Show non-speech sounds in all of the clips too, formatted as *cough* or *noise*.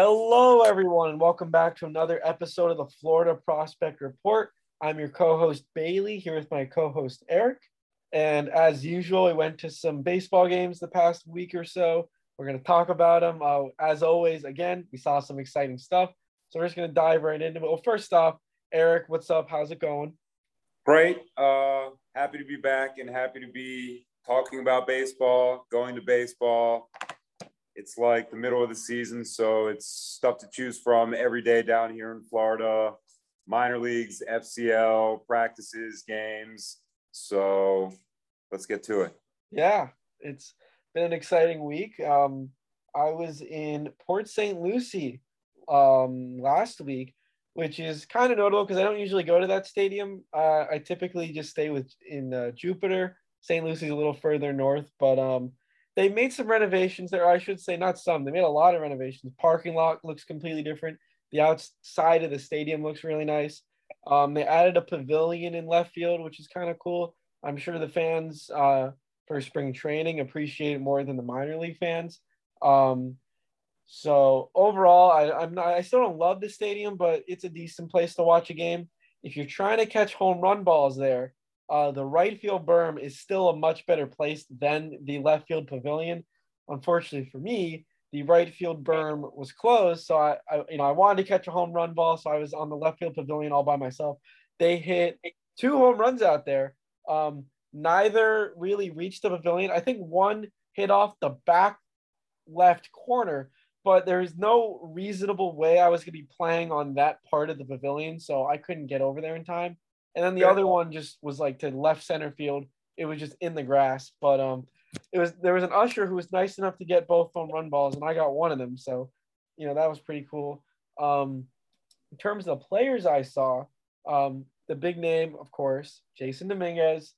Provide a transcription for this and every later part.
Hello, everyone, and welcome back to another episode of the Florida Prospect Report. I'm your co host, Bailey, here with my co host, Eric. And as usual, we went to some baseball games the past week or so. We're going to talk about them. Uh, as always, again, we saw some exciting stuff. So we're just going to dive right into it. Well, first off, Eric, what's up? How's it going? Great. Uh, happy to be back and happy to be talking about baseball, going to baseball. It's like the middle of the season, so it's stuff to choose from every day down here in Florida. Minor leagues, FCL, practices, games. So let's get to it. Yeah, it's been an exciting week. Um, I was in Port St. Lucie um, last week, which is kind of notable because I don't usually go to that stadium. Uh, I typically just stay with in uh, Jupiter. St. Lucie's a little further north, but um, they made some renovations there. I should say not some. They made a lot of renovations. Parking lot looks completely different. The outside of the stadium looks really nice. Um, they added a pavilion in left field, which is kind of cool. I'm sure the fans uh, for spring training appreciate it more than the minor league fans. Um, so overall, I, I'm not. I still don't love the stadium, but it's a decent place to watch a game. If you're trying to catch home run balls there, uh, the right field berm is still a much better place than the left field pavilion. Unfortunately for me, the right field berm was closed, so I, I, you know I wanted to catch a home run ball, so I was on the left field pavilion all by myself. They hit two home runs out there. Um, neither really reached the pavilion. I think one hit off the back left corner, but there's no reasonable way I was going to be playing on that part of the pavilion, so I couldn't get over there in time. And then the other one just was like to left center field. It was just in the grass, but um, it was there was an usher who was nice enough to get both home run balls, and I got one of them. So, you know, that was pretty cool. Um, in terms of the players I saw, um, the big name, of course, Jasson Dominguez.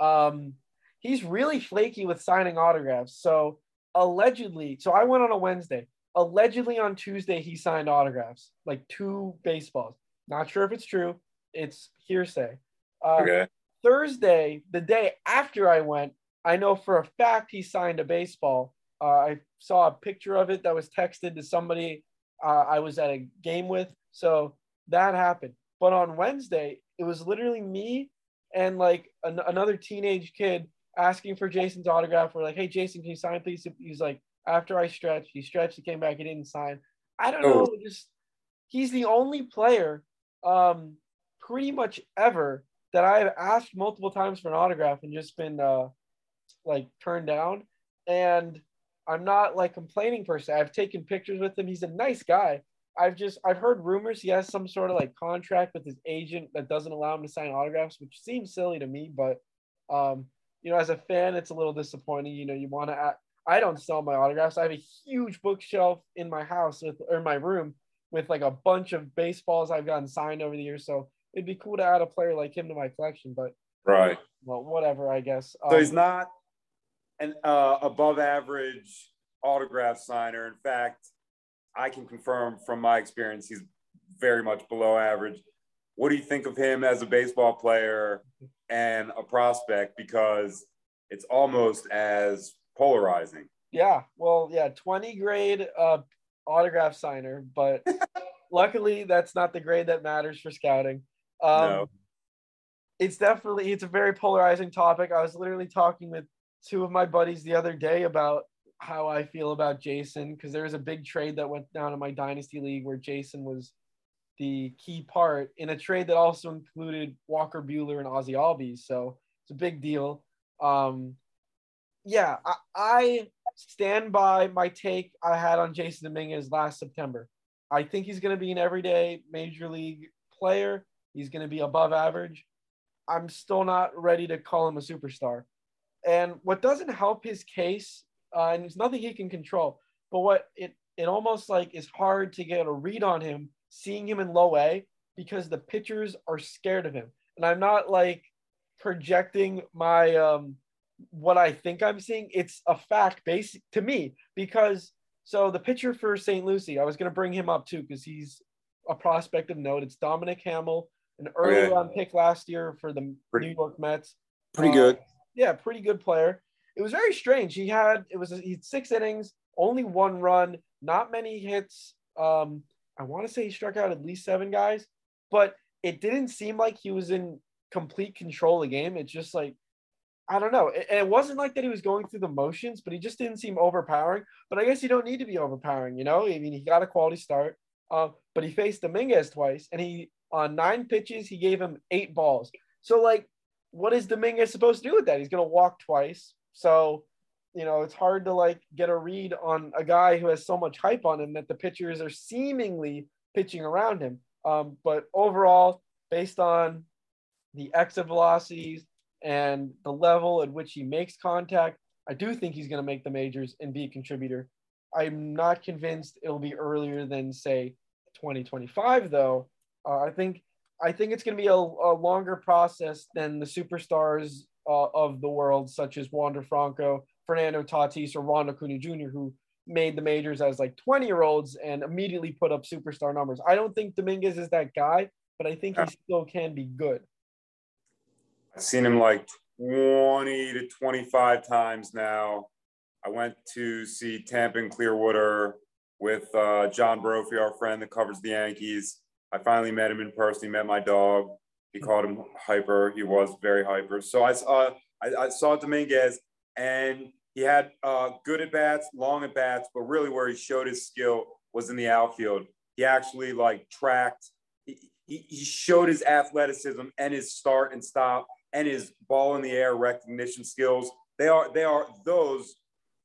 Um, he's really flaky with signing autographs. So allegedly, so I went on a Wednesday. Allegedly on Tuesday, he signed autographs, like two baseballs. Not sure if it's true. It's hearsay. Uh, okay. Thursday, the day after I went, I know for a fact he signed a baseball. Uh, I saw a picture of it that was texted to somebody uh, I was at a game with. So that happened. But on Wednesday, it was literally me and like an- another teenage kid asking for Jasson's autograph. We're like, hey, Jasson, can you sign, please? He's like, after I stretched, he stretched, he came back, he didn't sign. I don't know. Oh. Just he's the only player um, pretty much ever that I've asked multiple times for an autograph and just been uh, like turned down. And I'm not like complaining per se. I've taken pictures with him. He's a nice guy. I've just I've heard rumors he has some sort of like contract with his agent that doesn't allow him to sign autographs, which seems silly to me. But um, you know, as a fan, it's a little disappointing. You know, you want to. I don't sell my autographs. I have a huge bookshelf in my house with or my room with like a bunch of baseballs I've gotten signed over the years. So it'd be cool to add a player like him to my collection, but right. Well, whatever, I guess. So um, he's not an uh, above average autograph signer. In fact, I can confirm from my experience he's very much below average. What do you think of him as a baseball player and a prospect? Because it's almost as polarizing. Yeah, well, yeah, 20 grade uh, autograph signer, but *laughs* luckily that's not the grade that matters for scouting. Um, no. It's definitely it's a very polarizing topic. I was literally talking with two of my buddies the other day about how I feel about Jasson because there was a big trade that went down in my dynasty league where Jasson was the key part in a trade that also included Walker Buehler and Ozzie Albies. So it's a big deal. Um, yeah, I, I stand by my take I had on Jasson Dominguez last September. I think he's going to be an everyday major league player. He's going to be above average. I'm still not ready to call him a superstar. And what doesn't help his case, uh, and it's nothing he can control, but what it it almost like is hard to get a read on him seeing him in low A because the pitchers are scared of him. And I'm not like projecting my um what I think I'm seeing. It's a fact basic to me because so the pitcher for St. Lucie, I was gonna bring him up too because he's a prospect of note. It's Dominic Hamel, an early okay. round pick last year for the pretty, New York Mets. Pretty uh, good. Yeah, pretty good player. It was very strange. He had it was he had six innings, only one run, not many hits, Um, I want to say he struck out at least seven guys, but it didn't seem like he was in complete control of the game. It's just like I don't know. It, it, wasn't like that he was going through the motions, but he just didn't seem overpowering. But I guess you don't need to be overpowering, you know. I mean, he got a quality start, uh, but he faced Dominguez twice, and he on nine pitches he gave him eight balls. So like, what is Dominguez supposed to do with that? He's gonna walk twice. So you know, it's hard to like get a read on a guy who has so much hype on him that the pitchers are seemingly pitching around him. Um, but overall, based on the exit velocities and the level at which he makes contact, I do think he's going to make the majors and be a contributor. I'm not convinced it'll be earlier than say 2025 though. Uh, I think I think it's going to be a, a, longer process than the superstars uh, of the world, such as Wander Franco, Fernando Tatis, or Ronald Acuna Jr., who made the majors as like 20 year olds and immediately put up superstar numbers. I don't think Dominguez is that guy, but I think he still can be good. I've seen him like 20 to 25 times now. I went to see Tampa and Clearwater with uh, John Brophy, our friend that covers the Yankees. I finally met him in person. He met my dog. He called him hyper. He was very hyper. So I saw I, I saw Dominguez, and he had uh, good at bats, long at bats, but really where he showed his skill was in the outfield. He actually like tracked. He, he, he showed his athleticism and his start and stop and his ball in the air recognition skills, they are they are those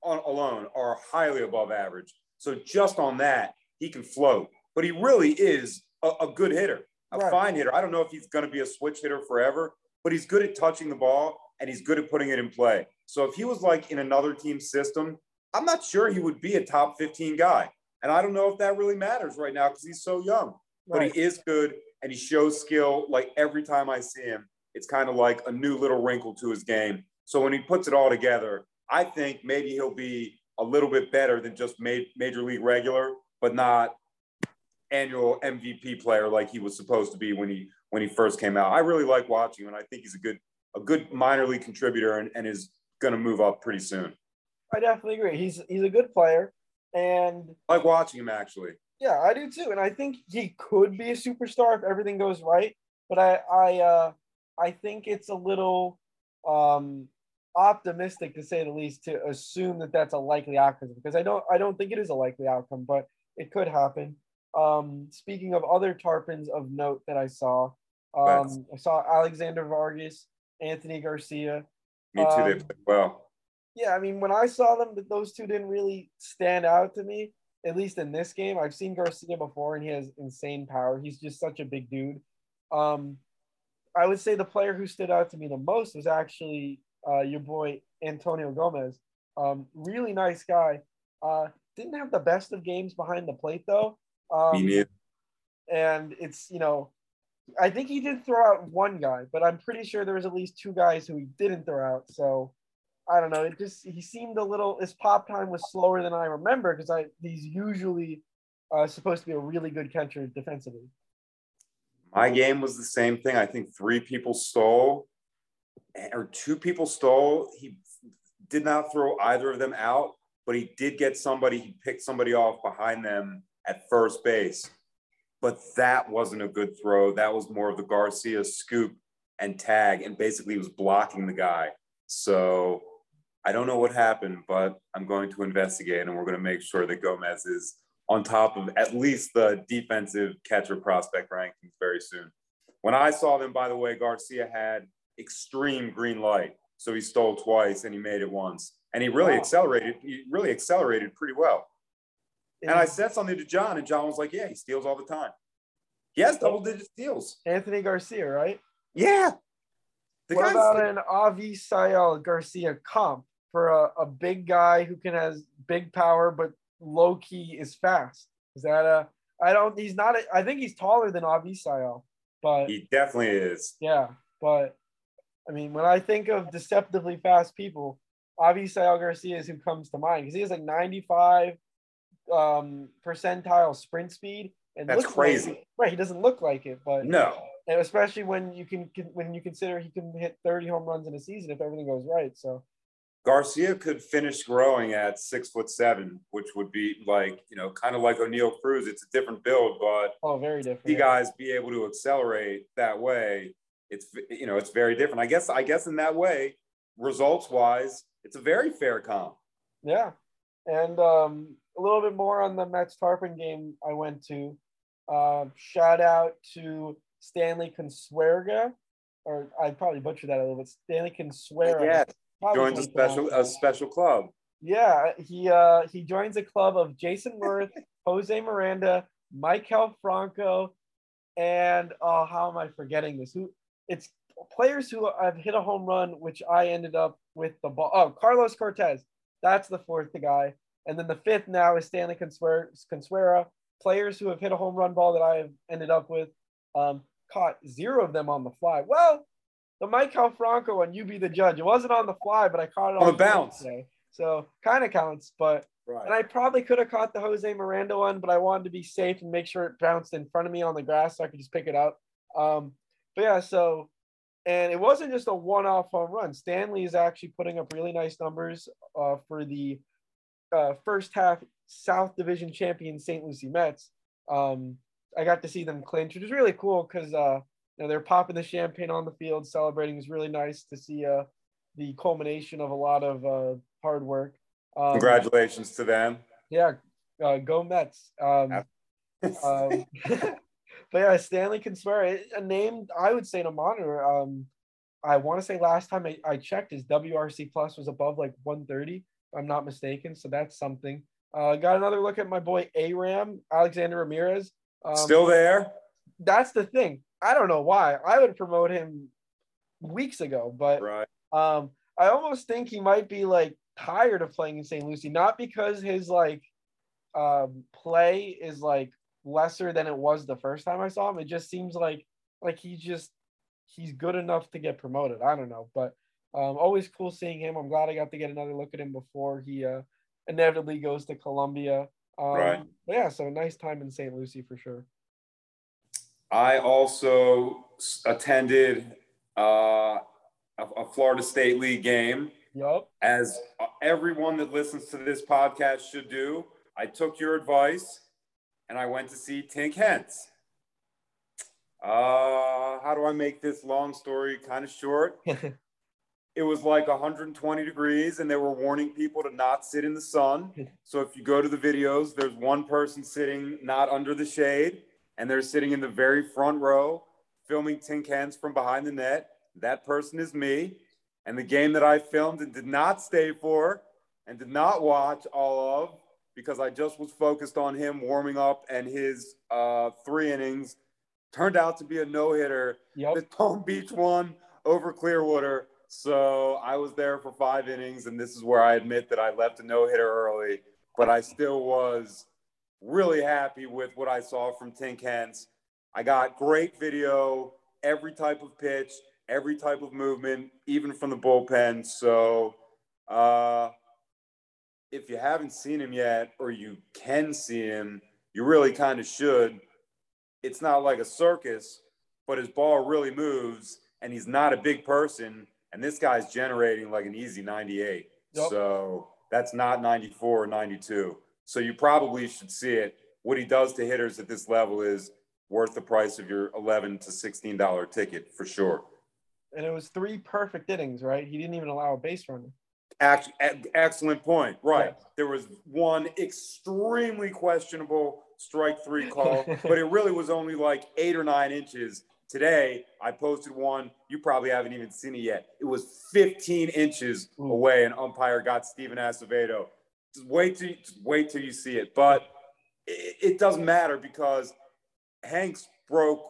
on, alone are highly above average. So just on that, he can float. But he really is a, a good hitter, a right. fine hitter. I don't know if he's going to be a switch hitter forever, but he's good at touching the ball and he's good at putting it in play. So if he was like in another team system, I'm not sure he would be a top 15 guy. And I don't know if that really matters right now because he's so young. Right. But he is good and he shows skill like every time I see him it's kind of like a new little wrinkle to his game. So when he puts it all together, I think maybe he'll be a little bit better than just major league regular, but not annual MVP player like he was supposed to be when he when he first came out. I really like watching him, and I think he's a good a good minor league contributor and, and is going to move up pretty soon. I definitely agree. He's he's a good player, and I like watching him actually. Yeah, I do too, and I think he could be a superstar if everything goes right. But I I uh, I think it's a little um, optimistic to say the least to assume that that's a likely outcome because I don't I don't think it is a likely outcome, but it could happen. Um, speaking of other Tarpons of note that I saw, um, I saw Alexander Vargas, Anthony Garcia. Me too. Um, they played well. Yeah, I mean, when I saw them, that those two didn't really stand out to me. At least in this game, I've seen Garcia before, and he has insane power. He's just such a big dude. Um, I would say the player who stood out to me the most was actually uh, your boy Antonio Gomez. Um, really nice guy. Uh, didn't have the best of games behind the plate though. Um, and it's you know, I think he did throw out one guy, but I'm pretty sure there was at least two guys who he didn't throw out. So I don't know. It just he seemed a little. His pop time was slower than I remember because I he's usually uh, supposed to be a really good catcher defensively. My game was the same thing. I think three people stole, or two people stole. He did not throw either of them out, but he did get somebody. He picked somebody off behind them at first base. But that wasn't a good throw. That was more of the Garcia scoop and tag, and basically was blocking the guy. So I don't know what happened, but I'm going to investigate, and we're going to make sure that Gomez is on top of at least the defensive catcher prospect rankings very soon. When I saw them, by the way, Garcia had extreme green light. So he stole twice and he made it once. And he really wow. accelerated, he really accelerated pretty well. And I said something to John, and John was like, Yeah, he steals all the time. He has double digit steals. Anthony Garcia, right? Yeah. The what about an Avisail Garcia comp for a, a big guy who can has big power but low key is fast. Is that a? I don't. He's not. A, I think he's taller than Avisail, but he definitely is. Yeah, but I mean, when I think of deceptively fast people, Avisail Garcia is who comes to mind because he has like 95 um, percentile sprint speed. And that's crazy. Like, right, he doesn't look like it, but no. And especially when you can when you consider he can hit 30 home runs in a season if everything goes right. So Garcia could finish growing at six foot seven, which would be like, you know, kind of like Oneil Cruz. It's a different build, but oh, very different. You guys be able to accelerate that way. It's you know, it's very different. I guess I guess in that way, results wise, it's a very fair comp. Yeah. And um, a little bit more on the Mets Tarpon game I went to. Uh, shout out to Stanley Consuegra, or I probably butchered that a little bit. Stanley Consuegra. Yes. Joins a special a special club. Yeah, he uh he joins a club of Jayson Werth, *laughs* Jose Miranda, Maikel Franco, and oh, how am I forgetting this? Who it's players who have hit a home run, which I ended up with the ball. Oh, Carlos Cortes. That's the fourth guy. And then the fifth now is Stanley Consuegra. Players who have hit a home run ball that I have ended up with. Um, caught zero of them on the fly. Well, the Maikel Franco one, you be the judge. It wasn't on the fly, but I caught it on, the bounce. Today. So kind of counts, but right. and I probably could have caught the Jose Miranda one, but I wanted to be safe and make sure it bounced in front of me on the grass so I could just pick it up. Um, but yeah, so and it wasn't just a one-off home run. Stanley is actually putting up really nice numbers uh, for the uh, first half South Division champion St. Lucie Mets. Um, I got to see them clinch, which is really cool because uh, you know they're popping the champagne on the field, celebrating. It's really nice to see uh, the culmination of a lot of uh, hard work. Um, Congratulations to them. Yeah, uh, go Mets. Um, *laughs* um, *laughs* but yeah, Stanley Consuegra, a name I would say to monitor. Um, I want to say last time I, I checked, his WRC plus was above like 130. I'm not mistaken, so that's something. Uh, got another look at my boy Aram Alexander Ramirez. Um, Still there. That's the thing. I don't know why. I would promote him weeks ago, but right. um, I almost think he might be like tired of playing in St. Lucie, not because his like um, play is like lesser than it was the first time I saw him. It just seems like like he just he's good enough to get promoted. I don't know, but um, always cool seeing him. I'm glad I got to get another look at him before he uh, inevitably goes to Columbia. Um, right. yeah, so nice time in St. Lucie for sure. I also attended uh, a, a Florida State League game. Yep. As everyone that listens to this podcast should do. I took your advice and I went to see Tink Hence. Uh, how do I make this long story kind of short? *laughs* it was like 120 degrees and they were warning people to not sit in the sun. So if you go to the videos, there's one person sitting not under the shade and they're sitting in the very front row filming Tink Hence from behind the net. That person is me. And the game that I filmed and did not stay for and did not watch all of because I just was focused on him warming up and his uh, three innings turned out to be a no hitter yep. that Palm Beach won over Clearwater. So I was there for five innings, and this is where I admit that I left a no hitter early, but I still was really happy with what I saw from Tink Hence. I got great video, every type of pitch, every type of movement, even from the bullpen. So, uh, if you haven't seen him yet or you can see him, you really kind of should. It's not like a circus, but his ball really moves and he's not a big person. And this guy's generating like an easy 98. Yep. So that's not 94 or 92. So you probably should see it. What he does to hitters at this level is worth the price of your 11 to $16 ticket for sure. And it was three perfect innings, right? He didn't even allow a base runner excellent point. Right. There was one extremely questionable strike three call, *laughs* but it really was only like eight or nine inches. Today, I posted one. You probably haven't even seen it yet. It was 15 inches Ooh. away, and umpire got Steven Acevedo. Just wait till just wait till you see it. But it, it doesn't matter because Hanks broke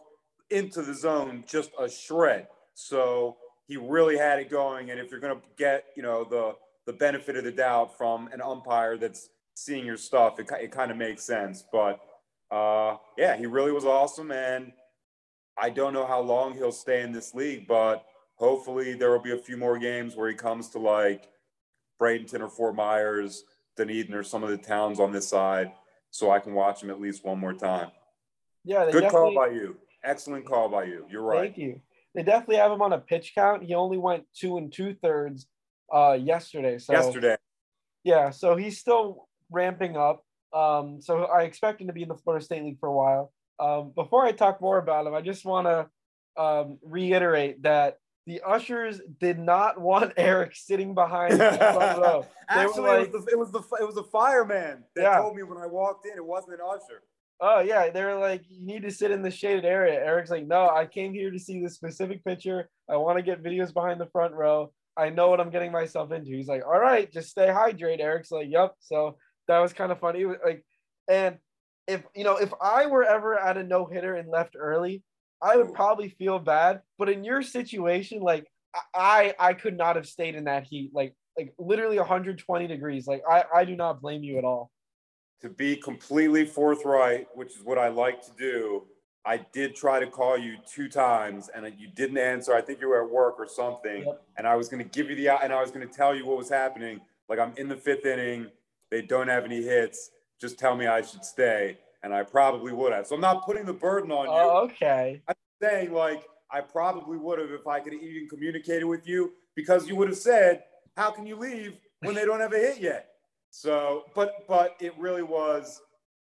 into the zone just a shred. So he really had it going. And if you're going to get, you know, the the benefit of the doubt from an umpire that's seeing your stuff, it, it kind of makes sense. But uh, yeah, he really was awesome. And I don't know how long he'll stay in this league, but hopefully there will be a few more games where he comes to like Bradenton or Fort Myers, Dunedin, or some of the towns on this side, so I can watch him at least one more time. Yeah, good call by you. Excellent call by you. You're right. Thank you. They definitely have him on a pitch count. He only went two and two thirds uh, yesterday. So yesterday. Yeah, so he's still ramping up. Um, so I expect him to be in the Florida State League for a while. Um, before I talk more about him, I just want to um, reiterate that the ushers did not want *laughs* Eric sitting behind the front row. *laughs* Actually, like, it, was the, it was the it was the fireman that yeah. told me when I walked in. It wasn't an usher. Oh yeah, they were like, you need to sit in the shaded area. Eric's like, no, I came here to see this specific picture. I want to get videos behind the front row. I know what I'm getting myself into. He's like, all right, just stay hydrated. Eric's like, yep. So that was kind of funny. Like, and if you know, if I were ever at a no hitter and left early, I would probably feel bad. But in your situation, like I I could not have stayed in that heat, like like literally 120 degrees. Like I I do not blame you at all. To be completely forthright, which is what I like to do, I did try to call you two times and you didn't answer. I think you were at work or something. Yep. And I was going to give you the and I was going to tell you what was happening. Like I'm in the fifth inning. They don't have any hits. Just tell me I should stay. And I probably would have. So I'm not putting the burden on you. Oh, okay. I'm saying like I probably would have if I could have even communicated with you because you would have said, How can you leave when they don't have a hit yet? So, but but it really was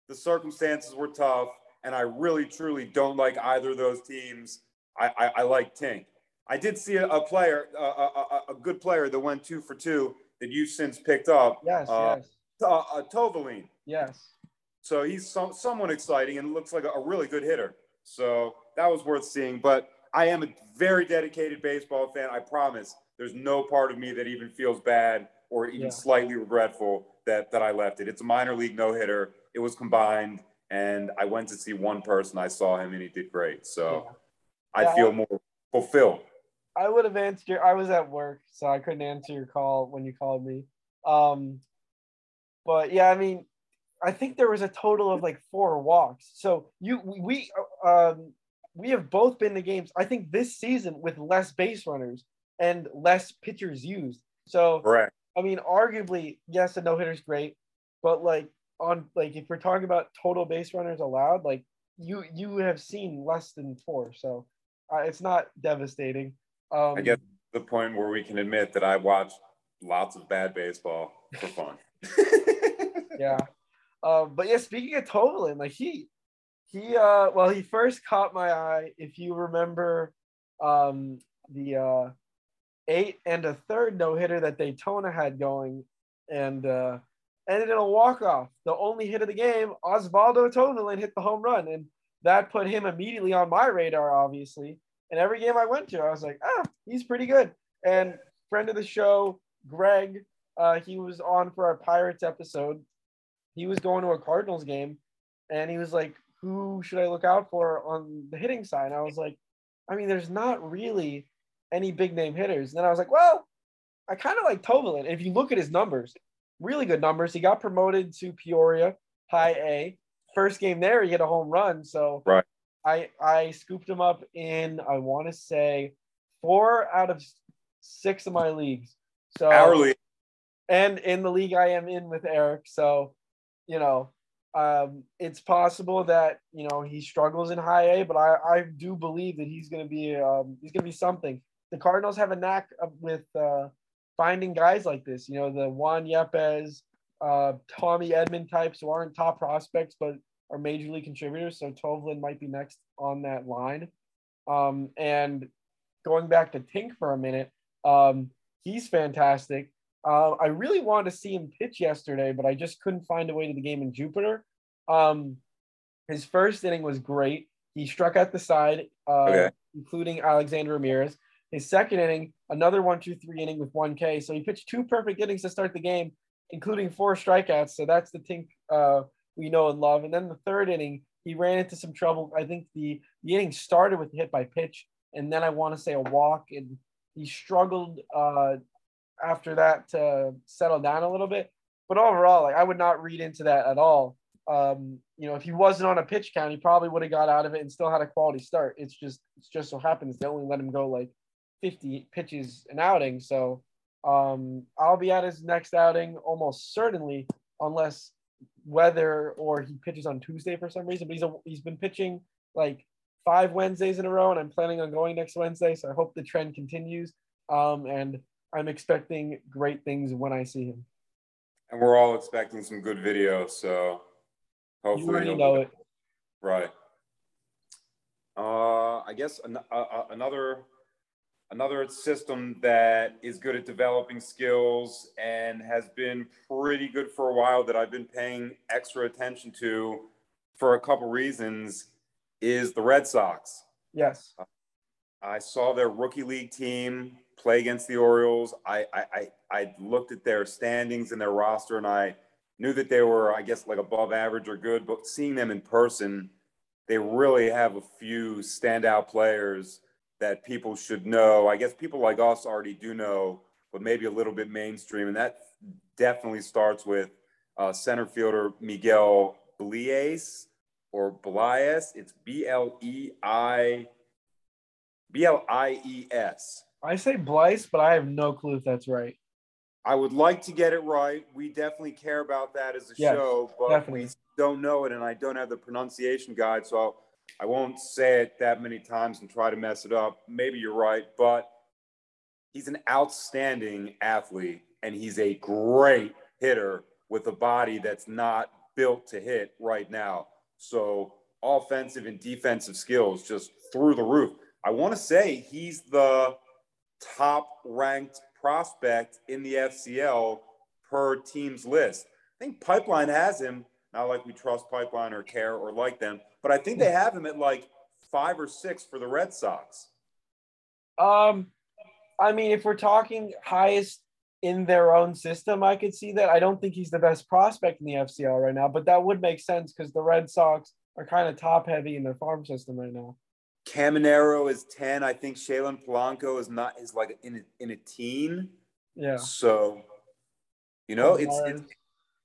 the circumstances were tough and I really truly don't like either of those teams. I, I, I like Tink. I did see a, a player, a, a, a, good player that went two for two that you've since picked up. Yes, uh, yes. Uh, uh, Tovalin. Yes. So he's some, somewhat exciting and looks like a, a really good hitter. So that was worth seeing. But I am a very dedicated baseball fan. I promise. There's no part of me that even feels bad or even yeah. slightly regretful that that I left it. It's a minor league no hitter. It was combined and I went to see one person. I saw him, and he did great. So yeah. I feel more fulfilled. I would have answered. Your, I was at work, so I couldn't answer your call when you called me. Um, but yeah, I mean, I think there was a total of like four walks. So you, we, um, we have both been to games. I think this season with less base runners and less pitchers used. So, right. I mean, arguably, yes, a no hitter is great, but like on like if we're talking about total base runners allowed, like you you have seen less than four, so uh, it's not devastating. Um, I get the point where we can admit that I watch lots of bad baseball for fun. *laughs* yeah, um, but yeah, speaking of Tovalin, like he he uh well he first caught my eye if you remember um the uh eight and a third no hitter that Daytona had going and uh ended in a walk-off. The only hit of the game, Osvaldo Tovalin hit the home run, and that put him immediately on my radar, obviously. And every game I went to, I was like, ah, he's pretty good. And friend of the show, Greg, uh, he was on for our Pirates episode. He was going to a Cardinals game, and he was like, who should I look out for on the hitting side? And I was like, I mean, there's not really any big name hitters. And then I was like, well, I kind of like Tovalin. If you look at his numbers, really good numbers. He got promoted to Peoria High A. First game there, he hit a home run. So right. I I scooped him up in I want to say four out of six of my leagues. So our league. and in the league I am in with Eric. So you know, um, it's possible that you know he struggles in high A, but I I do believe that he's going to be um, he's going to be something. The Cardinals have a knack with uh, finding guys like this. You know, the Juan Yepez, uh, Tommy Edman types who aren't top prospects but are major league contributors. So Tovalin might be next on that line. Um, and going back to Tink for a minute, um, he's fantastic. Uh, I really wanted to see him pitch yesterday, but I just couldn't find a way to the game in Jupiter. Um, his first inning was great. He struck out the side, uh, okay. including Alexander Ramirez. His second inning, another one, two, three inning with one K. So he pitched two perfect innings to start the game, including four strikeouts. So that's the Tink uh, we know and love. And then the third inning, he ran into some trouble. I think the, the inning started with a hit by pitch, and then I want to say a walk, and he struggled uh, after that to settle down a little bit. But overall, like I would not read into that at all. Um, you know, if he wasn't on a pitch count, he probably would have got out of it and still had a quality start. It's just, it's just so happens they only let him go like 50 pitches an outing. So um, I'll be at his next outing almost certainly, unless weather or he pitches on Tuesday for some reason. But he's a, he's been pitching like five Wednesdays in a row, and I'm planning on going next Wednesday. So I hope the trend continues. Um, and I'm expecting great things when I see him. And we're all expecting some good video, so hopefully you already know it. Right. Uh, I guess an- uh, uh, another another system that is good at developing skills and has been pretty good for a while that I've been paying extra attention to for a couple reasons is the Red Sox. Yes. I saw their rookie league team play against the Orioles. I, I, I, I looked at their standings and their roster and I knew that they were, I guess, like above average or good, but seeing them in person, they really have a few standout players that people should know. I guess people like us already do know, but maybe a little bit mainstream. And that definitely starts with uh, center fielder Miguel Bleis or Blies. It's B L E I B L I E S. I say Blies, but I have no clue if that's right. I would like to get it right. We definitely care about that as a yes, show, but definitely. we don't know it, and I don't have the pronunciation guide, so I'll, I won't say it that many times and try to mess it up. Maybe you're right, but he's an outstanding athlete, and he's a great hitter with a body that's not built to hit right now. So offensive and defensive skills just through the roof. I want to say he's the top ranked prospect in the FCL per team's list. I think Pipeline has him, not like we trust Pipeline or care or like them, but I think they have him at like five or six for the Red Sox. Um, I mean, if we're talking highest in their own system, I could see that. I don't think he's the best prospect in the FCL right now, but that would make sense because the Red Sox are kind of top heavy in their farm system right now. Caminero is 10. I think Shailen Polanco is not is like in a, in a teen. Yeah. So, you know, it's, it's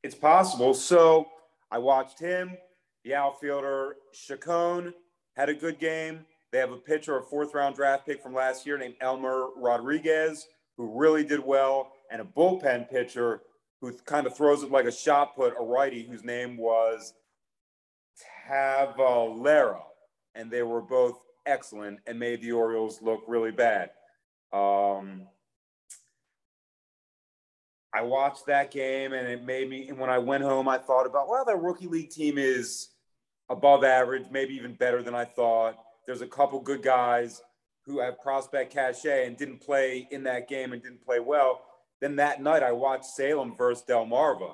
it's possible. So I watched him. The outfielder Chacon had a good game. They have a pitcher, a fourth round draft pick from last year named Elmer Rodriguez, who really did well, and a bullpen pitcher who kind of throws it like a shot put, a righty whose name was Tavalero. And they were both excellent and made the Orioles look really bad. Um, I watched that game and it made me, and when I went home, I thought about, well, that rookie league team is above average, maybe even better than I thought. There's a couple good guys who have prospect cachet and didn't play in that game and didn't play well. Then that night, I watched Salem versus Delmarva.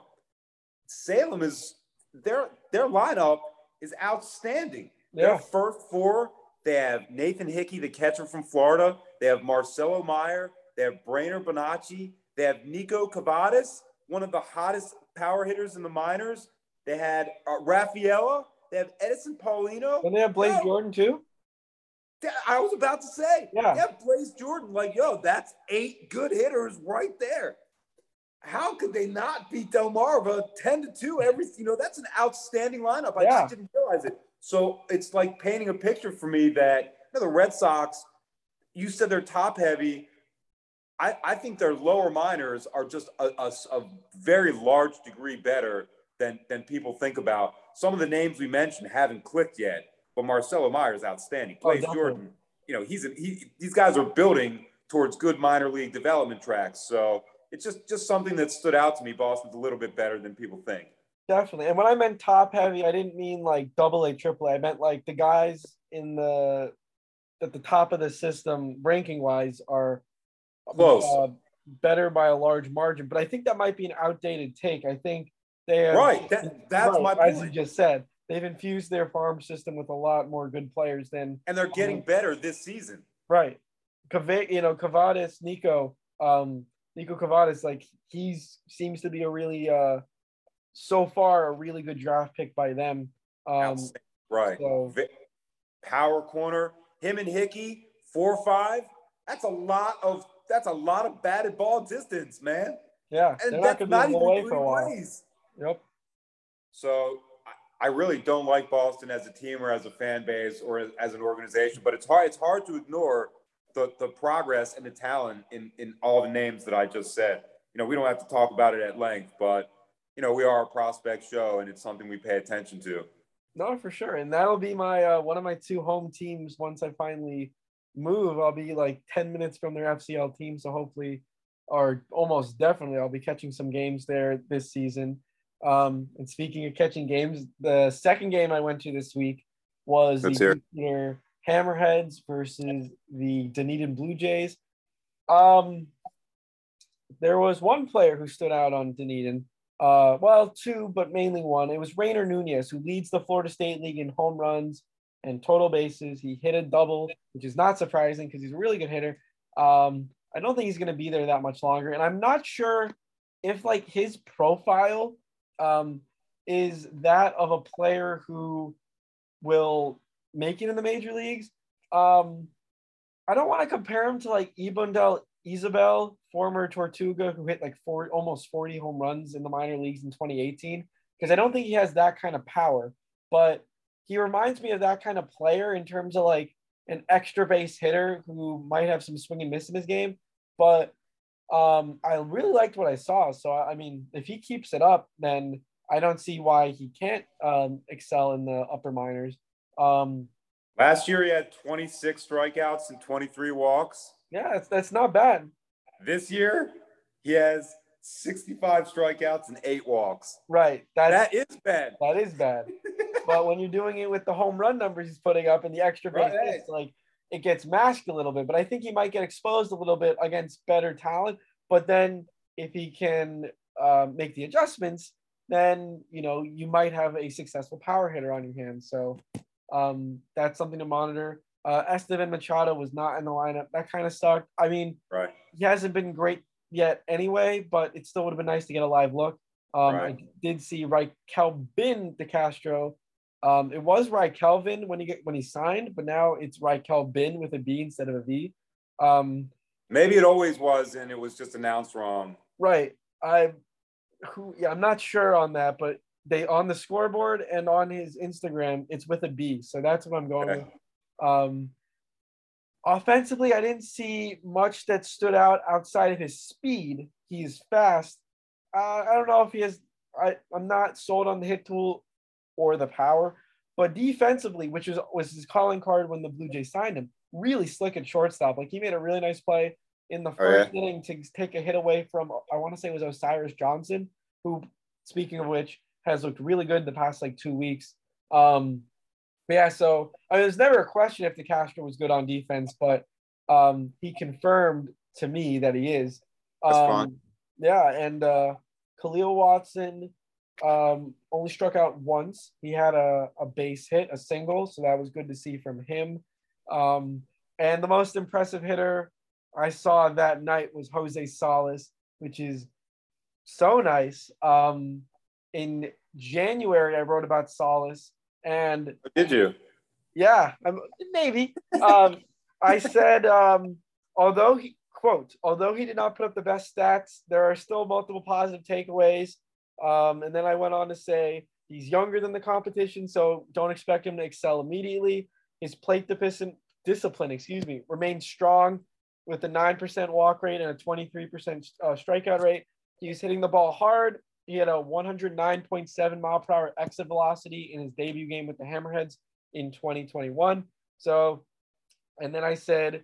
Salem is their their lineup is outstanding. Yeah. Their first four they have Nathan Hickey, the catcher from Florida. They have Marcelo Mayer. They have Brainer Bonaci. They have Niko Kavadas, one of the hottest power hitters in the minors. They had uh, Rafaela. They have Eddinson Paulino. And they have Blaze yo, Jordan too. I was about to say, yeah, yeah, Blaze Jordan. Like, yo, that's eight good hitters right there. How could they not beat Delmarva 10 to 2 every you know that's an outstanding lineup. I yeah. just didn't realize it. So it's like painting a picture for me that you know, the Red Sox, you said they're top heavy. I, I think their lower minors are just a, a, a, very large degree better than, than people think about. Some of the names we mentioned haven't clicked yet, but Marcelo Mayer's outstanding. Blaze oh, Jordan. You know, he's a, he, these guys are building towards good minor league development tracks. So it's just just something that stood out to me. Boston's a little bit better than people think. Definitely. And when I meant top heavy, I didn't mean like double A, triple A. I meant like the guys in the at the top of the system, ranking wise, are close uh, better by a large margin. But I think that might be an outdated take. I think they have, right. That, that's right, my point. As you just said, they've infused their farm system with a lot more good players than, and they're getting um, better this season. Right. Cava- you know, Kavadas, Niko, um, Niko Kavadas, like he's seems to be a really uh so far a really good draft pick by them. Um, right. So. Power corner, him and Hickey, four or five. That's a lot of that's a lot of batted ball distance, man. Yeah, and that's not, not even away a while. Yep. So I really don't like Boston as a team or as a fan base or as an organization, but it's hard. It's hard to ignore the the progress and the talent in in all the names that I just said. You know, we don't have to talk about it at length, but you know, we are a prospect show and it's something we pay attention to. No, for sure. And that'll be my uh, one of my two home teams once I finally move. I'll be like 10 minutes from their FCL team. So hopefully or almost definitely, I'll be catching some games there this season. Um, and speaking of catching games, the second game I went to this week was Let's the hear Hammerheads versus the Dunedin Blue Jays. Um, there was one player who stood out on Dunedin. Uh, well, two, but mainly one. It was Rainer Nunez, who leads the Florida State League in home runs and total bases. He hit a double, which is not surprising because he's a really good hitter. Um, I don't think he's going to be there that much longer, and I'm not sure if like his profile um, is that of a player who will make it in the major leagues. Um, I don't want to compare him to like Ibandel Isabel, former Tortuga, who hit like four almost 40 home runs in the minor leagues in 2018, because I don't think he has that kind of power. But he reminds me of that kind of player in terms of like an extra base hitter who might have some swing and miss in his game. But um, I really liked what I saw. So I mean, if he keeps it up, then I don't see why he can't um, excel in the upper minors. Um, Last year he had 26 strikeouts and 23 walks. Yeah, that's, that's not bad. This year he has 65 strikeouts and eight walks. Right. That's, That is bad. that is bad. *laughs* but when you're doing it with the home run numbers he's putting up and the extra base Right. hits, like it gets masked a little bit. But I think he might get exposed a little bit against better talent. But then if he can uh, make the adjustments, then you know you might have a successful power hitter on your hands. So um, that's something to monitor. Uh, Estiven Machado was not in the lineup. That kind of sucked. I mean, Right. he hasn't been great yet anyway, but it still would have been nice to get a live look. Um, Right. I did see Rikelbin De Castro. Um, it was Rikelvin when he get when he signed, but now it's Rikelbin with a B instead of a V. Um, Maybe it always was and it was just announced wrong. right. I who yeah, I'm not sure on that, but they on the scoreboard and on his Instagram, it's with a B. So that's what I'm going Okay. with. Um, offensively, I didn't see much that stood out outside of his speed. He's fast. Uh, I don't know if he has. I, I'm not sold on the hit tool or the power, but defensively, which was was his calling card when the Blue Jays signed him, really slick at shortstop. Like he made a really nice play in the Oh, first inning to take a hit away from I want to say it was Osiris Johnson, who, speaking of which, has looked really good in the past like two weeks. Um, but yeah, so I mean, there's never a question if the Castro was good on defense, but um, he confirmed to me that he is. That's um. Yeah, and uh, Khalil Watson um, only struck out once. He had a, a base hit, a single, so that was good to see from him. Um, and the most impressive hitter I saw that night was Jose Salas, which is so nice. Um, in January, I wrote about Salas, and Did you? yeah, I'm, maybe. Um, I *laughs* said, um, although he quote, although he did not put up the best stats, there are still multiple positive takeaways. Um, and then I went on to say he's younger than the competition, so don't expect him to excel immediately. His plate discipline, discipline, excuse me, remains strong with a nine percent walk rate and a twenty three percent uh, strikeout rate. He's hitting the ball hard. He had a 109.7 mile per hour exit velocity in his debut game with the Hammerheads in 2021. So, and then I said,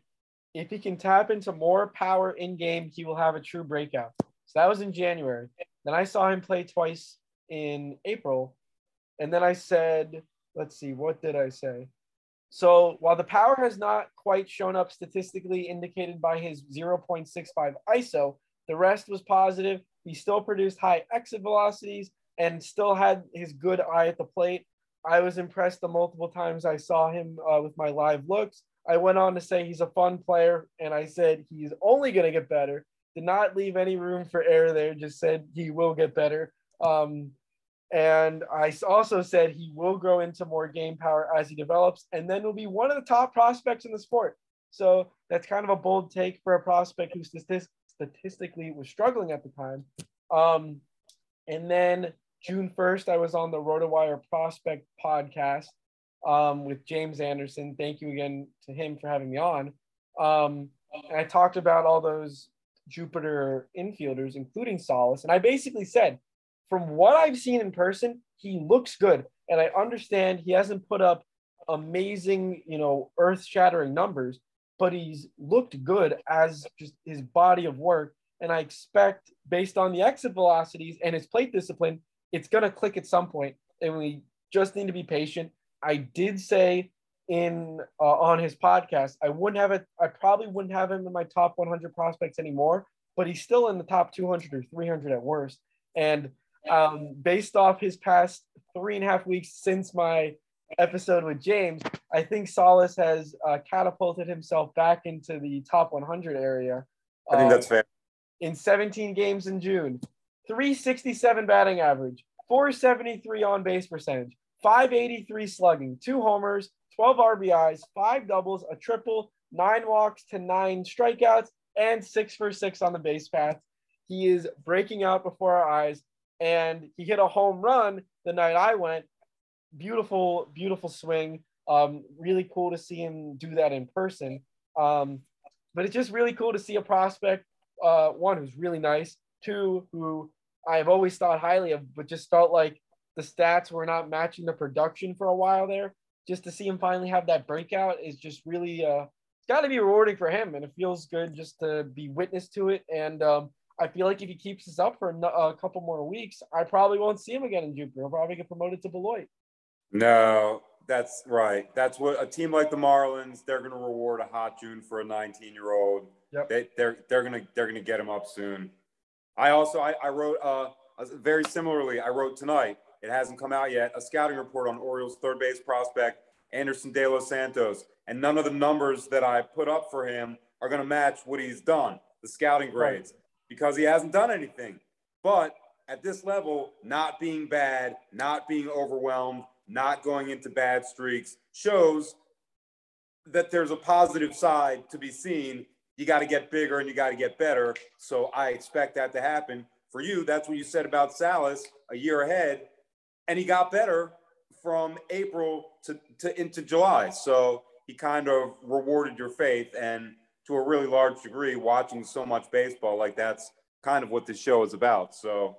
if he can tap into more power in game, he will have a true breakout. So that was in January. Then I saw him play twice in April. And then I said, let's see, what did I say? So while the power has not quite shown up statistically indicated by his 0.65 ISO, the rest was positive. He still produced high exit velocities and still had his good eye at the plate. I was impressed the multiple times I saw him uh, with my live looks. I went on to say he's a fun player, and I said he's only going to get better. Did not leave any room for error there, just said he will get better. Um, and I also said he will grow into more game power as he develops, and then will be one of the top prospects in the sport. So that's kind of a bold take for a prospect who statis- statistically was struggling at the time. Um, and then June 1st, I was on the RotoWire Prospect podcast um, with James Anderson. Thank you again to him for having me on. Um, and I talked about all those Jupiter infielders, including Salas. And I basically said, from what I've seen in person, he looks good. And I understand he hasn't put up amazing, you know, earth shattering numbers, but he's looked good as just his body of work And I expect, based on the exit velocities and his plate discipline, it's going to click at some point, and we just need to be patient. I did say in uh, on his podcast, I wouldn't have it. I probably wouldn't have him in my top 100 prospects anymore, but he's still in the top 200 or 300 at worst. And um, based off his past three and a half weeks since my episode with James, I think Salas has uh, catapulted himself back into the top 100 area. I think that's um, fair. In 17 games in June, 367 batting average, 473 on base percentage, 583 slugging, two homers, 12 RBIs, five doubles, a triple, nine walks to nine strikeouts, and six for six on the base path. He is breaking out before our eyes, and he hit a home run the night I went. Beautiful, beautiful swing. Um, really cool to see him do that in person. Um, but it's just really cool to see a prospect, uh, one who's really nice, two who I've always thought highly of, but just felt like the stats were not matching the production for a while there. Just to see him finally have that breakout is just really uh, it's got to be rewarding for him, and it feels good just to be witness to it. And um, I feel like if he keeps this up for a, a, couple more weeks, I probably won't see him again in Jupiter. He'll probably get promoted to Beloit. No, that's right. That's what a team like the Marlins, they're going to reward a hot June for a 19 year old. Yep. They, they're they're going to they're going to get him up soon. I also I, I wrote uh, very similarly. I wrote tonight. It hasn't come out yet. A scouting report on Orioles third base prospect Anderson De Los Santos, and none of the numbers that I put up for him are going to match what he's done, the scouting grades, right. because he hasn't done anything. But at this level, not being bad, not being overwhelmed, not going into bad streaks shows that there's a positive side to be seen. You got to get bigger and you got to get better. So I expect that to happen. For you, that's what you said about Salas a year ahead. And he got better from April to, to into July. So he kind of rewarded your faith. And to a really large degree, watching so much baseball, like that's kind of what this show is about. So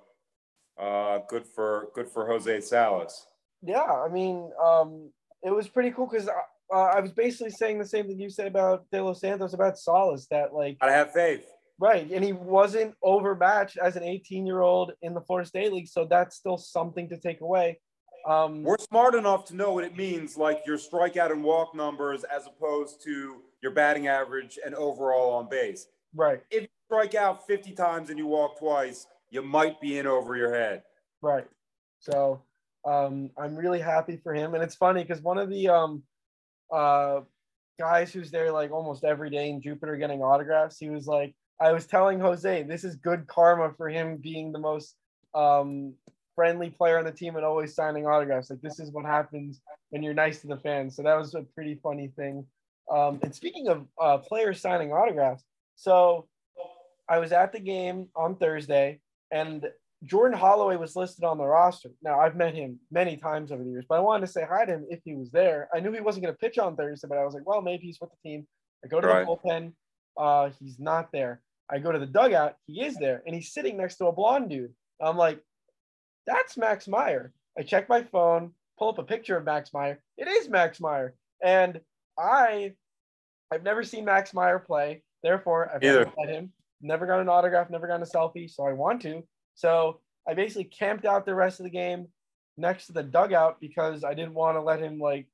uh, good for good for Jose Salas. Yeah, I mean, um, it was pretty cool because uh, I was basically saying the same thing you said about De Los Santos about Salas that like I have faith. Right, and he wasn't overmatched as an 18 year old in the Florida State League, so that's still something to take away. Um, We're smart enough to know what it means, like your strikeout and walk numbers, as opposed to your batting average and overall on base. Right. If you strike out 50 times and you walk twice, you might be in over your head. Right. So um, I'm really happy for him, and it's funny because one of the um, uh, guys who's there like almost every day in Jupiter getting autographs, he was like, I was telling Jose, this is good karma for him being the most um, friendly player on the team and always signing autographs. Like this is what happens when you're nice to the fans. So that was a pretty funny thing. Um, and speaking of uh, players signing autographs, so I was at the game on Thursday, and Jordan Holloway was listed on the roster. Now I've met him many times over the years, but I wanted to say hi to him if he was there. I knew he wasn't going to pitch on Thursday, but I was like, well, maybe he's with the team. I go to right. the bullpen. Uh, he's not there. I go to the dugout. He is there, and he's sitting next to a blonde dude. I'm like, that's Max Meyer. I check my phone, pull up a picture of Max Meyer. It is Max Meyer. And I I've never seen Max Meyer play. Therefore, I've Either. never met him, never got an autograph, never got a selfie. So I want to. So I basically camped out the rest of the game next to the dugout because I didn't want to let him like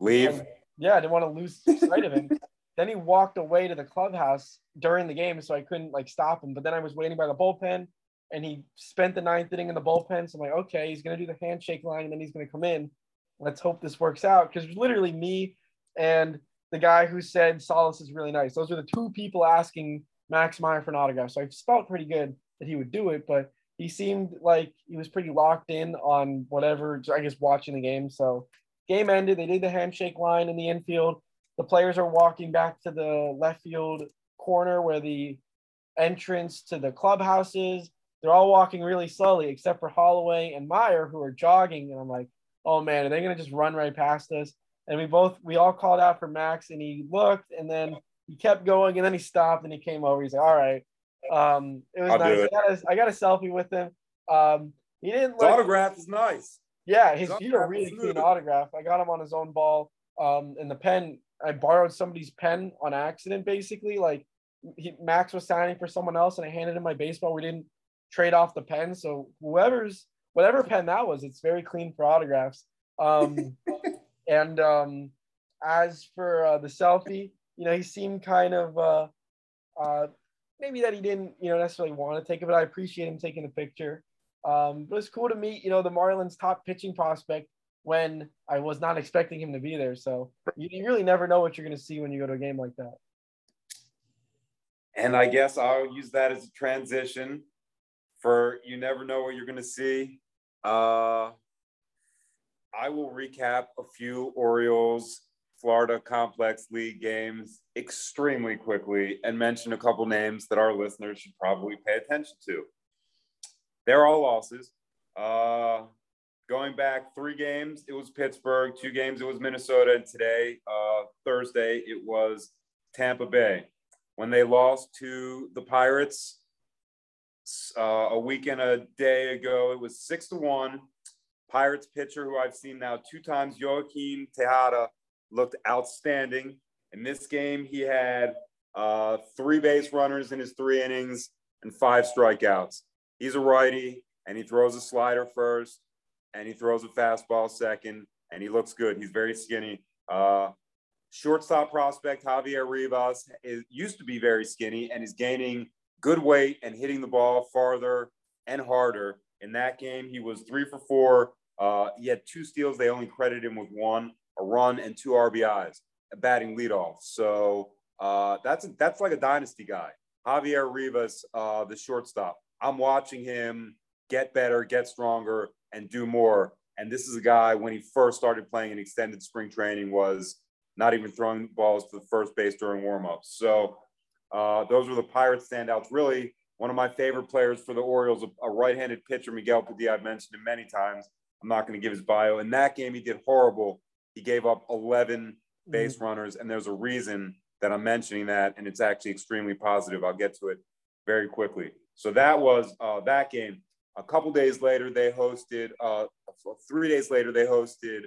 leave. yeah, I didn't want to lose sight of him. *laughs* then he walked away to the clubhouse during the game, so I couldn't like stop him. But then I was waiting by the bullpen and he spent the ninth inning in the bullpen. So I'm like, okay, he's gonna do the handshake line and then he's gonna come in. Let's hope this works out. Because literally me and the guy who said Salas is really nice. Those are the two people asking Max Meyer for an autograph. So I felt pretty good that he would do it, but he seemed like he was pretty locked in on whatever, I guess, watching the game. So game ended. They did the handshake line in the infield. The players are walking back to the left field corner where the entrance to the clubhouse is. They're all walking really slowly, except for Holloway and Meyer, who are jogging. And I'm like, oh man, are they gonna just run right past us? And we both we all called out for Max, and he looked, and then he kept going, and then he stopped, and he came over. He's like, all right. Um, it was I'll nice. It. I, got a, I got a selfie with him. Um, he didn't. Look, autograph is nice. Yeah, his, his he's a really clean autograph. I got him on his own ball. Um, and the pen, I borrowed somebody's pen on accident, basically. Like he, Max was signing for someone else, and I handed him my baseball. We didn't trade off the pen, so whoever's whatever pen that was, it's very clean for autographs. Um, *laughs* and um, as for uh, the selfie, you know, he seemed kind of uh, uh, maybe that he didn't, you know, necessarily want to take it, but I appreciate him taking the picture. Um, but it's cool to meet, you know, the Marlins' top pitching prospect when I was not expecting him to be there. So you, you really never know what you're going to see when you go to a game like that. And I guess I'll use that as a transition for you never know what you're going to see. Uh, I will recap a few Orioles Florida Complex League games extremely quickly and mention a couple names that our listeners should probably pay attention to. They're all losses. Uh, going back three games, it was Pittsburgh. Two games, it was Minnesota. And today, uh, Thursday, it was Tampa Bay. When they lost to the Pirates uh, a week and a day ago, it was six to one. Pirates pitcher, who I've seen now two times, Joaquin Tejada, looked outstanding. In this game, he had uh, three base runners in his three innings and five strikeouts. He's a righty, and he throws a slider first, and he throws a fastball second, and he looks good. He's very skinny. Uh, shortstop prospect Javier Rivas is, used to be very skinny and is gaining good weight and hitting the ball farther and harder. In that game, he was three for four. Uh, he had two steals. They only credited him with one a run, and two RBIs, a batting leadoff. So uh, that's that's like a dynasty guy. Javier Rivas, uh, the shortstop. I'm watching him get better, get stronger, and do more. And this is a guy when he first started playing in extended spring training was not even throwing balls to the first base during warmups. So uh, those were the Pirates standouts. Really, one of my favorite players for the Orioles, a, a right-handed pitcher, Miguel Padilla. I've mentioned him many times. I'm not going to give his bio. In that game, he did horrible he gave up 11 base mm-hmm. runners, and there's a reason that I'm mentioning that, and it's actually extremely positive. I'll get to it very quickly. So that was uh, that game. A couple days later, they hosted. Uh, three days later, they hosted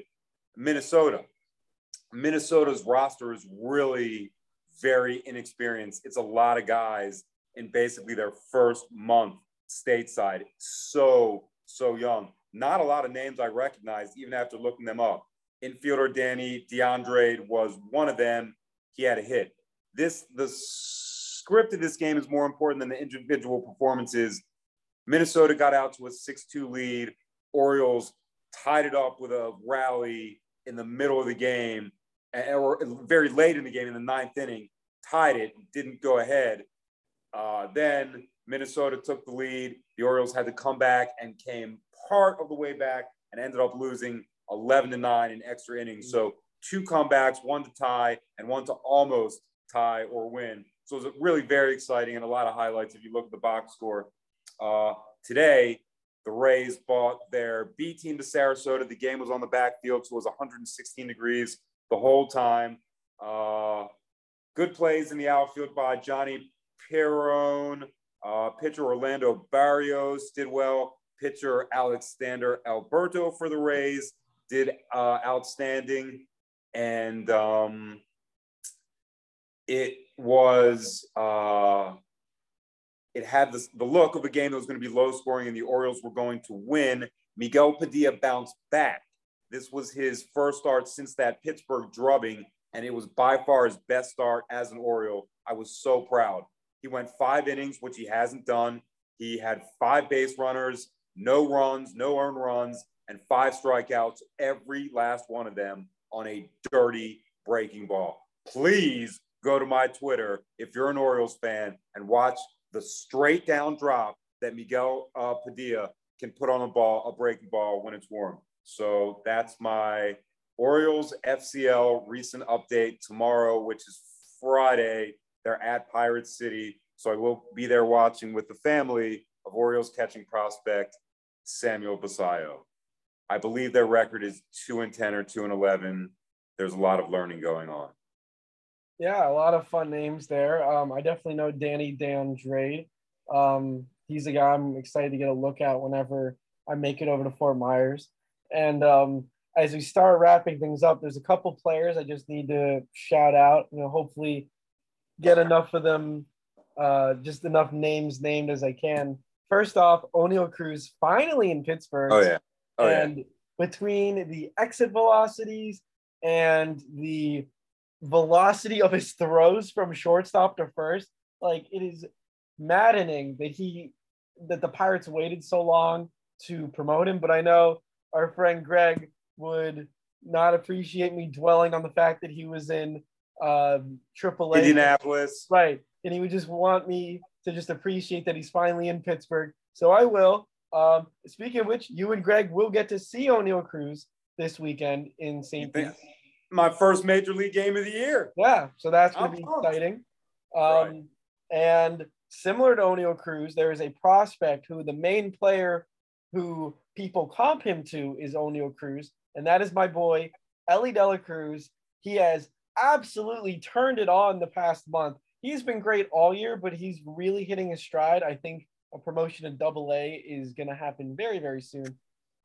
Minnesota. Minnesota's roster is really very inexperienced. It's a lot of guys in basically their first month stateside. So so young. Not a lot of names I recognized even after looking them up infielder Danny De Andrade was one of them. He had a hit. This the script of this game is more important than the individual performances. Minnesota got out to a 6-2 lead. Orioles tied it up with a rally in the middle of the game, or very late in the game in the ninth inning. Tied it, didn't go ahead. Uh, then Minnesota took the lead. The Orioles had to come back and came part of the way back and ended up losing 11 to 9 in extra innings. So two comebacks, one to tie and one to almost tie or win. So it was really very exciting and a lot of highlights if you look at the box score. Uh, today, the Rays bought their B team to Sarasota. The game was on the backfield, so it was 116 degrees the whole time. Uh, good plays in the outfield by Johnny Perrone. Uh, pitcher Orlando Barrios did well. Pitcher Alexander Alberto for the Rays did uh, outstanding, and um, it was uh, it had the, the look of a game that was going to be low scoring, and the Orioles were going to win. Miguel Padilla bounced back. This was his first start since that Pittsburgh drubbing, and it was by far his best start as an Oriole. I was so proud. He went five innings, which he hasn't done. He had five base runners, no runs, no earned runs, and five strikeouts, every last one of them on a dirty breaking ball. Please go to my Twitter if you're an Orioles fan and watch the straight down drop that Miguel uh, Padilla can put on a ball, a breaking ball when it's warm. So that's my Orioles FCL recent update tomorrow, which is Friday. They're at Pirate City. So I will be there watching with the family of Orioles catching prospect Samuel Basallo. I believe their record is two and ten or two and eleven. There's a lot of learning going on. Yeah, a lot of fun names there. Um, I definitely know Danny De Andrade. Um, he's a guy I'm excited to get a look at whenever I make it over to Fort Myers. And um, as we start wrapping things up, there's a couple players I just need to shout out. You know, hopefully get enough of them uh, just enough names named as I can. First off, Oneil Cruz finally in Pittsburgh. Oh yeah. Oh and yeah. between the exit velocities and the velocity of his throws from shortstop to first, like it is maddening that he that the Pirates waited so long to promote him. But I know our friend Greg would not appreciate me dwelling on the fact that he was in um, AAA. Indianapolis. Right. And he would just want me to just appreciate that he's finally in Pittsburgh. So I will. Um, speaking of which, you and Greg will get to see Oneil Cruz this weekend in St. Pete. My first major league game of the year. Yeah, so that's going to be pumped. exciting. Um, Right. And similar to Oneil Cruz, there is a prospect who the main player who people comp him to is Oneil Cruz, and that is my boy Elly De La Cruz. He has absolutely turned it on the past month. He's been great all year, but he's really hitting his stride. I think a promotion to Double A is going to happen very, very soon.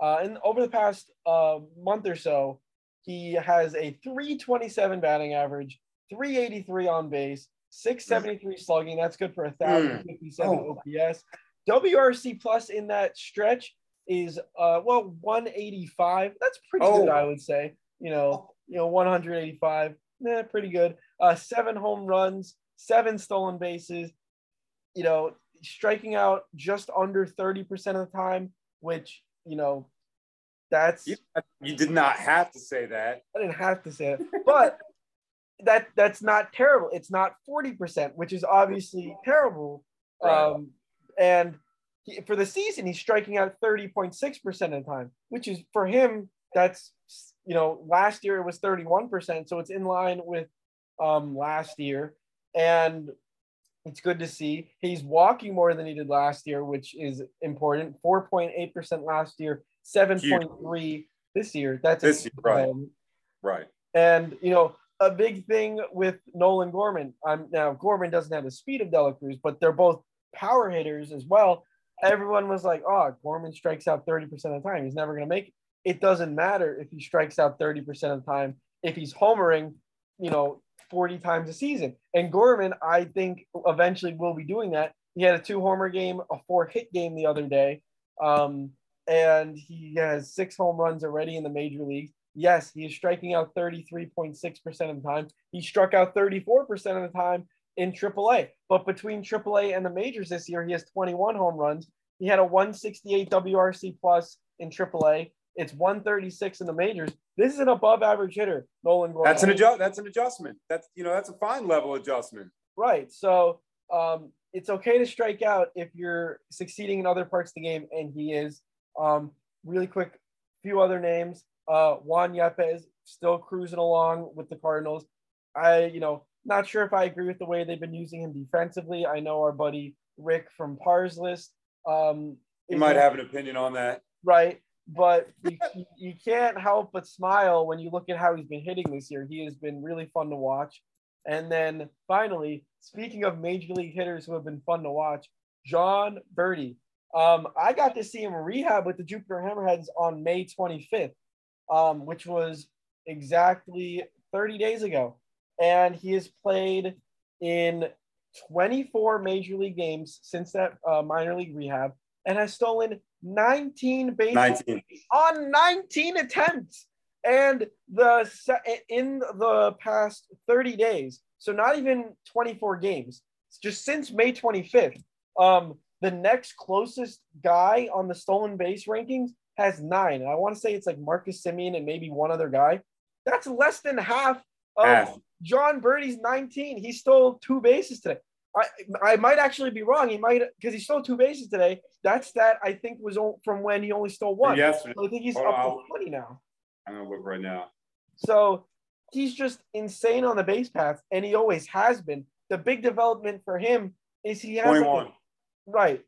Uh, and over the past uh, month or so, he has a 327 batting average, 383 on base, 673 slugging. That's good for a 1,057 Oh. OPS. WRC plus in that stretch is uh well 185. That's pretty Oh. good, I would say. You know, you know, 185. Nah, pretty good. Uh seven home runs, seven stolen bases, you know, striking out just under 30% of the time, which, you know, that's You, you did not have to say that. I didn't have to say it, but *laughs* that that's not terrible. It's not 40%, which is obviously terrible. Right. Um, and he, for the season, he's striking out 30.6% of the time, which is for him, that's, you know, last year it was 31%. So it's in line with um, last year. And it's good to see. He's walking more than he did last year, which is important. 4.8% last year, 7.3 this year. That's This year, right. Right. And you know, a big thing with Nolan Gorman. I'm now Gorman doesn't have the speed of De La Cruz, but they're both power hitters as well. Everyone was like, "Oh, Gorman strikes out 30% of the time. He's never going to make it." It doesn't matter if he strikes out 30% of the time if he's homering, you know, 40 times a season. And Gorman, I think, eventually will be doing that. He had a two homer game, a four hit game the other day. Um, and he has six home runs already in the major leagues. Yes, he is striking out 33.6% of the time. He struck out 34% of the time in AAA. But between AAA and the majors this year, he has 21 home runs. He had a 168 WRC plus in AAA. It's 136 in the majors. This is an above average hitter, Nolan Gorman. That's an adjust. That's an adjustment. That's you know that's a fine level adjustment. Right. So um, it's okay to strike out if you're succeeding in other parts of the game, and he is. Um, really quick, few other names. Uh, Juan Yepez still cruising along with the Cardinals. I, you know, not sure if I agree with the way they've been using him defensively. I know our buddy Rick from Pars List. Um, You might have an opinion on that. right? But you, you- can't help but smile when you look at how he's been hitting this year. He has been really fun to watch. And then finally, speaking of major league hitters who have been fun to watch, Jon Berti. Um, I got to see him rehab with the Jupiter Hammerheads on May 25th, um, which was exactly 30 days ago. And he has played in 24 major league games since that uh, minor league rehab and has stolen 19 bases 19. on 19 attempts and the in the past 30 days. So not even 24 games. Just since may 25th um the next closest guy on the stolen base rankings has nine. And i want to say it's like marcus semien and maybe one other guy. That's less than half of Half. jon berti's 19 he stole two bases today I, I might actually be wrong. He might because he stole two bases today. That's that I think was from when he only stole one. Yesterday. So I think he's Hold up to 20 now. I'm gonna look right now. So he's just insane on the base path, and he always has been. The big development for him is he has 21. right.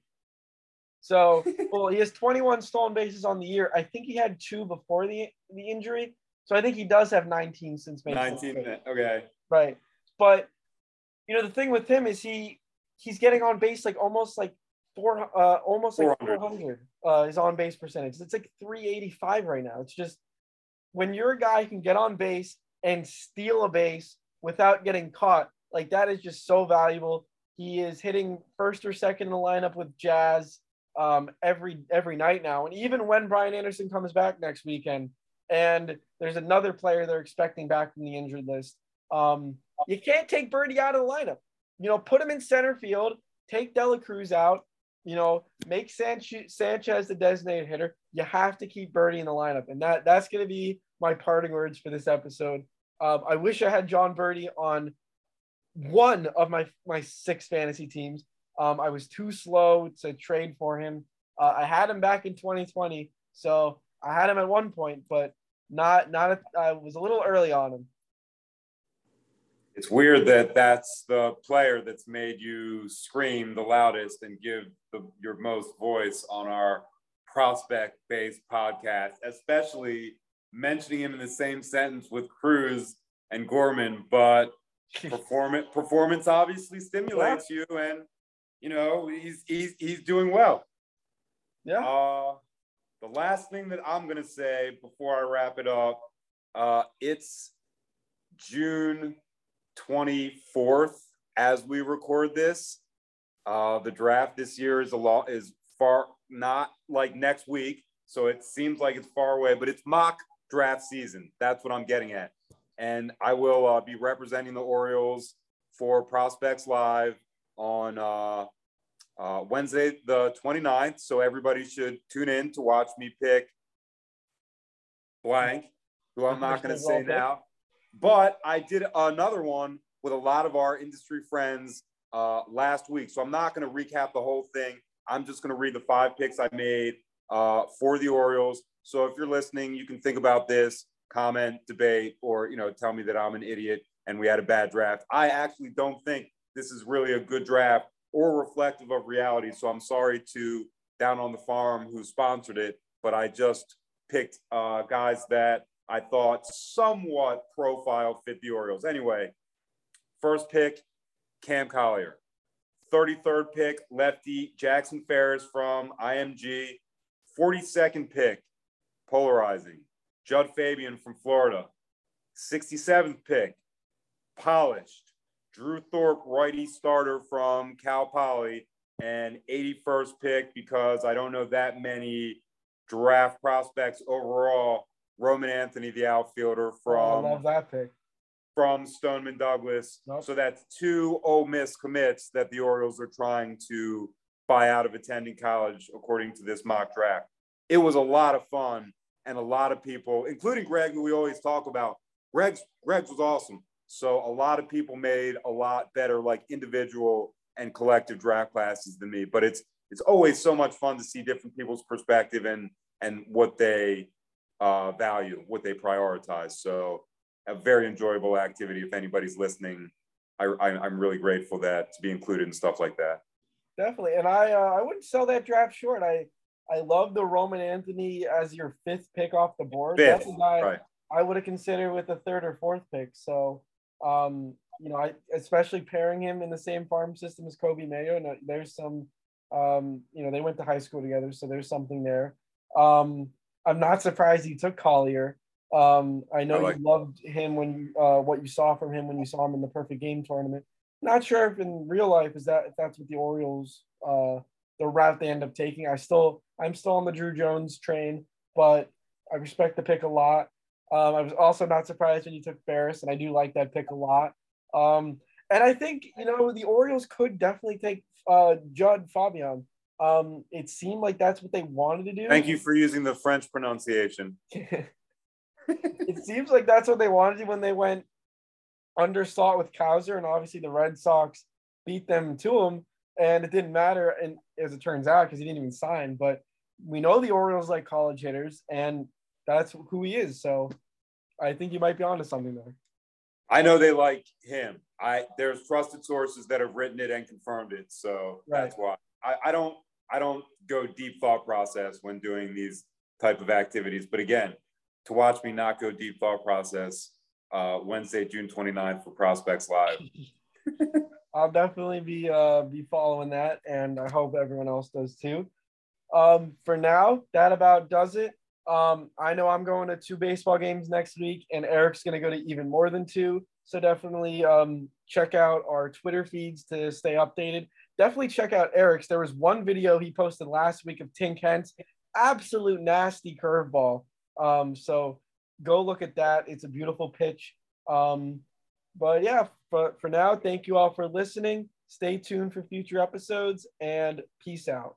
So *laughs* well, he has 21 stolen bases on the year. I think he had two before the the injury. So I think he does have 19 since May. 19. Okay. Right. But you know the thing with him is he he's getting on base like almost like four uh almost like 400. 400 uh his on base percentage. It's like 385 right now. It's just when you're a guy who can get on base and steal a base without getting caught, like that is just so valuable. He is hitting first or second in the lineup with Jazz um, every every night now. And even when Brian Anderson comes back next weekend, and there's another player they're expecting back from the injured list, um, you can't take Berti out of the lineup. You know, put him in center field, take De La Cruz out, you know, make Sanchez the designated hitter. You have to keep Berti in the lineup, and that that's going to be my parting words for this episode. Um, I wish I had Jon Berti on one of my my six fantasy teams. Um, I was too slow to trade for him. Uh, I had him back in 2020, so I had him at one point, but not not. I was a little early on him it's weird that that's the player that's made you scream the loudest and give the, your most voice on our prospect based podcast, especially mentioning him in the same sentence with Cruz and Gorman. But *laughs* performance performance obviously stimulates you, and you know he's he's he's doing well. Yeah. Uh, the last thing that I'm gonna say before I wrap it up, uh, it's June 24th as we record this. Uh, the draft this year is a lot is far not like next week, so it seems like it's far away, but it's mock draft season. That's what I'm getting at. And I will uh, be representing the Orioles for Prospects Live on uh, uh, Wednesday, the 29th. So everybody should tune in to watch me pick blank, who I'm not going to say now. But I did another one with a lot of our industry friends uh, last week. So I'm not going to recap the whole thing. I'm just going to read the five picks I made uh, for the Orioles. So if you're listening, you can think about this, comment, debate, or you know, tell me that I'm an idiot and we had a bad draft. I actually don't think this is really a good draft or reflective of reality. So I'm sorry to Down on the Farm who sponsored it, but I just picked uh, guys that I thought somewhat profile fit the Orioles. Anyway, first pick, Cam Collier. 33rd pick, lefty Jackson Ferris from IMG. 42nd pick, polarizing, Jud Fabian from Florida. 67th pick, polished, Drew Thorpe, righty starter from Cal Poly. And 81st pick, because I don't know that many draft prospects overall, Roman Anthony, the outfielder from oh, I love that pick. From Stoneman Douglas. Nope. So that's two Ole Miss commits that the Orioles are trying to buy out of attending college, according to this mock draft. It was a lot of fun and a lot of people, including Greg, who we always talk about. Greg's Greg's was awesome. So a lot of people made a lot better, like individual and collective draft classes than me. But it's it's always so much fun to see different people's perspective and and what they uh, value, what they prioritize. So a very enjoyable activity. If anybody's listening, I, I, am really grateful that to be included in stuff like that. Definitely, and I uh, I wouldn't sell that draft short. I I love the Roman Anthony as your fifth pick off the board. Fifth, That's a guy right. I would have considered with the third or fourth pick. So, um, you know, I especially pairing him in the same farm system as Coby Mayo. And there's some, um, you know, they went to high school together, so there's something there. Um, I'm not surprised you took Collier. Um, I know I like you loved him when you uh, what you saw from him when you saw him in the Perfect Game tournament. Not sure if in real life is that if that's what the Orioles uh, the route they end up taking. I still I'm still on the Drew Jones train, but I respect the pick a lot. Um, I was also not surprised when you took Ferris, and I do like that pick a lot. Um, and I think you know the Orioles could definitely take uh, Jud Fabian. Um, it seemed like that's what they wanted to do. Thank you for using the French pronunciation. *laughs* it seems like that's what they wanted to when they went underslot with Cowser, and obviously the Red Sox beat them to him, and it didn't matter. And as it turns out, because he didn't even sign, but we know the Orioles like college hitters, and that's who he is. So I think you might be onto something there. I know they like him. I there's trusted sources that have written it and confirmed it, so right. that's why I, I don't I don't go deep thought process when doing these type of activities. But again, to watch me not go deep thought process uh, Wednesday, June 29th for Prospects Live. *laughs* I'll definitely be uh, be following that, and I hope everyone else does too. Um, for now, that about does it. Um, I know I'm going to two baseball games next week, and Eric's going to go to even more than two. So definitely um, check out our Twitter feeds to stay updated. Definitely check out Eric's. There was one video he posted last week of Tink Hence's absolute nasty curveball. Um, so go look at that. It's a beautiful pitch. Um, but yeah, for, for now, thank you all for listening. Stay tuned for future episodes and peace out.